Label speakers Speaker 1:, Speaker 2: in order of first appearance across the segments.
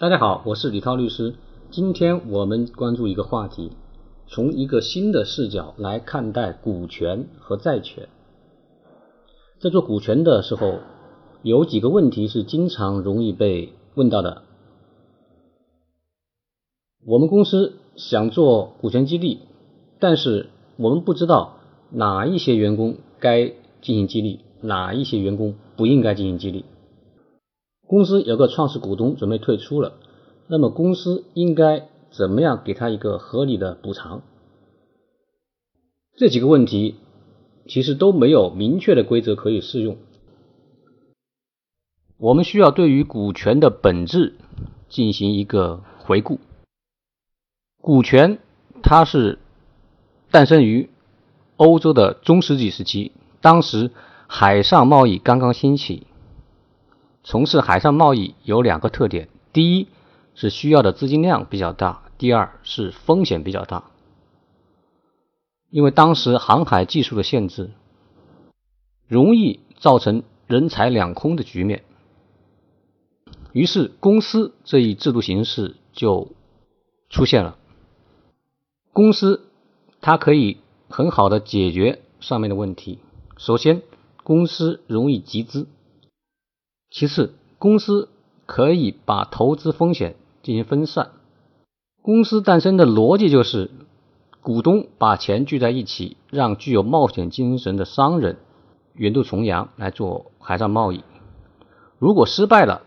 Speaker 1: 大家好，我是李涛律师。今天我们关注一个话题，从一个新的视角来看待股权和债权。在做股权的时候，有几个问题是经常容易被问到的。我们公司想做股权激励，但是我们不知道哪一些员工该进行激励，哪一些员工不应该进行激励。公司有个创始股东准备退出了，那么公司应该怎么样给他一个合理的补偿？这几个问题其实都没有明确的规则可以适用。我们需要对于股权的本质进行一个回顾。股权它是诞生于欧洲的中世纪时期，当时海上贸易刚刚兴起。从事海上贸易有两个特点：第一是需要的资金量比较大；第二是风险比较大。因为当时航海技术的限制，容易造成人财两空的局面。于是，公司这一制度形式就出现了。公司它可以很好的解决上面的问题。首先，公司容易集资。其次，公司可以把投资风险进行分散。公司诞生的逻辑就是，股东把钱聚在一起，让具有冒险精神的商人远渡重洋来做海上贸易。如果失败了，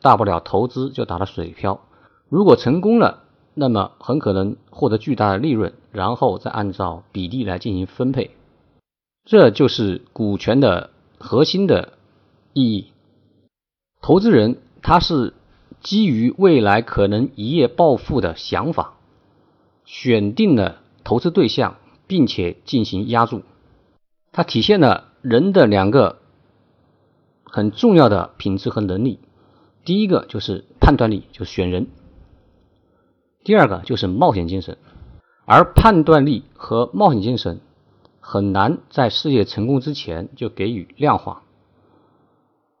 Speaker 1: 大不了投资就打了水漂；如果成功了，那么很可能获得巨大的利润，然后再按照比例来进行分配。这就是股权的核心的意义。投资人他是基于未来可能一夜暴富的想法，选定了投资对象，并且进行押注。它体现了人的两个很重要的品质和能力。第一个就是判断力，就是选人；第二个就是冒险精神。而判断力和冒险精神很难在事业成功之前就给予量化。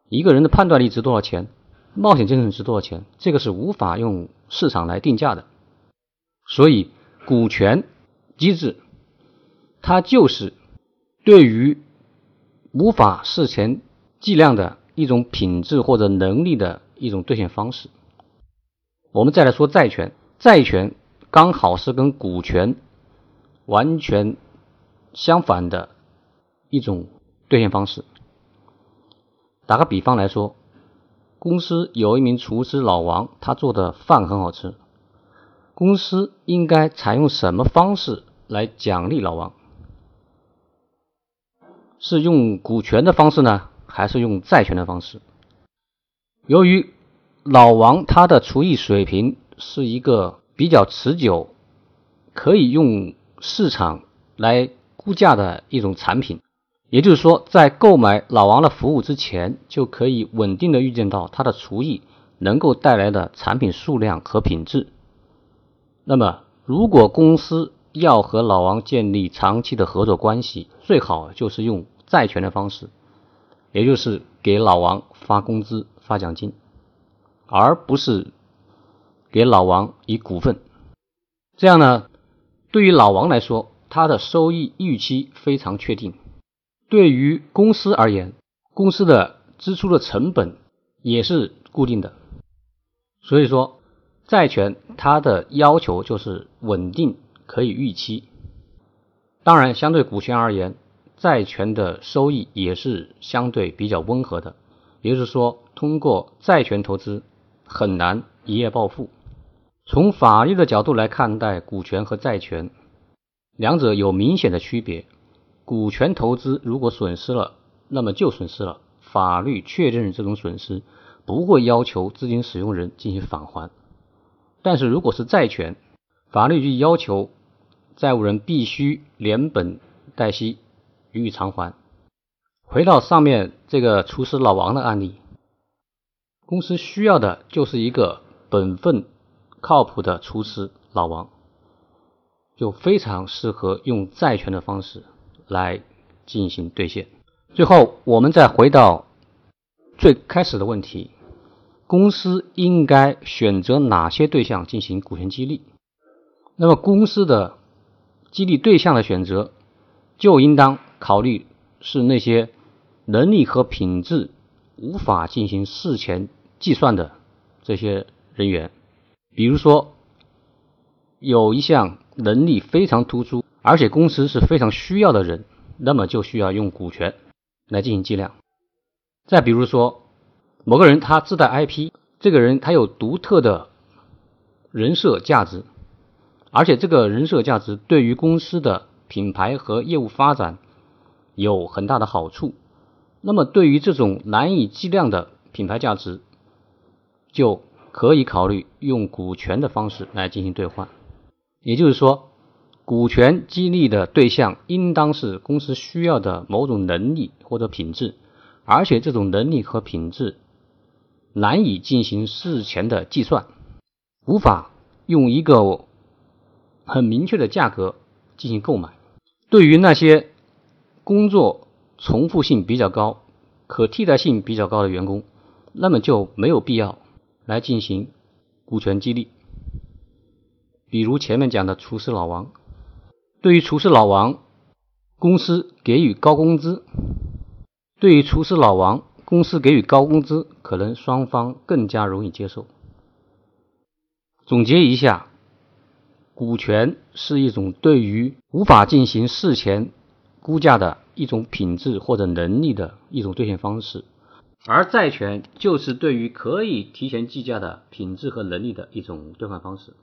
Speaker 1: 一个人的判断力值多少钱？冒险精神值多少钱？这个是无法用市场来定价的。所以，股权机制它就是对于无法事前计量的一种品质或者能力的一种兑现方式。我们再来说债权，债权刚好是跟股权完全相反的一种兑现方式。打个比方来说，公司有一名厨师老王，他做的饭很好吃。公司应该采用什么方式来奖励老王？是用股权的方式呢，还是用债权的方式？由于老王他的厨艺水平是一个比较持久，可以用市场来估价的一种产品。也就是说，在购买老王的服务之前，就可以稳定的预见到他的厨艺能够带来的产品数量和品质。那么，如果公司要和老王建立长期的合作关系，最好就是用债权的方式，也就是给老王发工资、发奖金，而不是给老王以股份。这样呢，对于老王来说，他的收益预期非常确定。对于公司而言，公司的支出的成本也是固定的，所以说债权它的要求就是稳定，可以预期。当然，相对股权而言，债权的收益也是相对比较温和的，也就是说，通过债权投资很难一夜暴富。从法律的角度来看待股权和债权，两者有明显的区别。股权投资如果损失了，那么就损失了。法律确认这种损失，不会要求资金使用人进行返还。但是如果是债权，法律就要求债务人必须连本带息予以偿还。回到上面这个厨师老王的案例，公司需要的就是一个本分、靠谱的厨师老王，就非常适合用债权的方式。来进行兑现。最后，我们再回到最开始的问题：公司应该选择哪些对象进行股权激励？那么公司的激励对象的选择，就应当考虑是那些能力和品质无法进行事前计算的这些人员。比如说，有一项能力非常突出，而且公司是非常需要的人，那么就需要用股权来进行计量。再比如说，某个人他自带 IP，这个人他有独特的人设价值，而且这个人设价值对于公司的品牌和业务发展有很大的好处。那么对于这种难以计量的品牌价值，就可以考虑用股权的方式来进行兑换。也就是说，股权激励的对象应当是公司需要的某种能力或者品质，而且这种能力和品质。难以进行事前的计算，无法用一个很明确的价格进行购买。对于那些工作重复性比较高、可替代性比较高的员工，那么就没有必要来进行股权激励。比如前面讲的厨师老王，对于厨师老王，公司给予高工资；对于厨师老王，公司给予高工资，可能双方更加容易接受。总结一下，股权是一种对于无法进行事前估价的一种品质或者能力的一种兑现方式，而债权就是对于可以提前计价的品质和能力的一种兑换方式。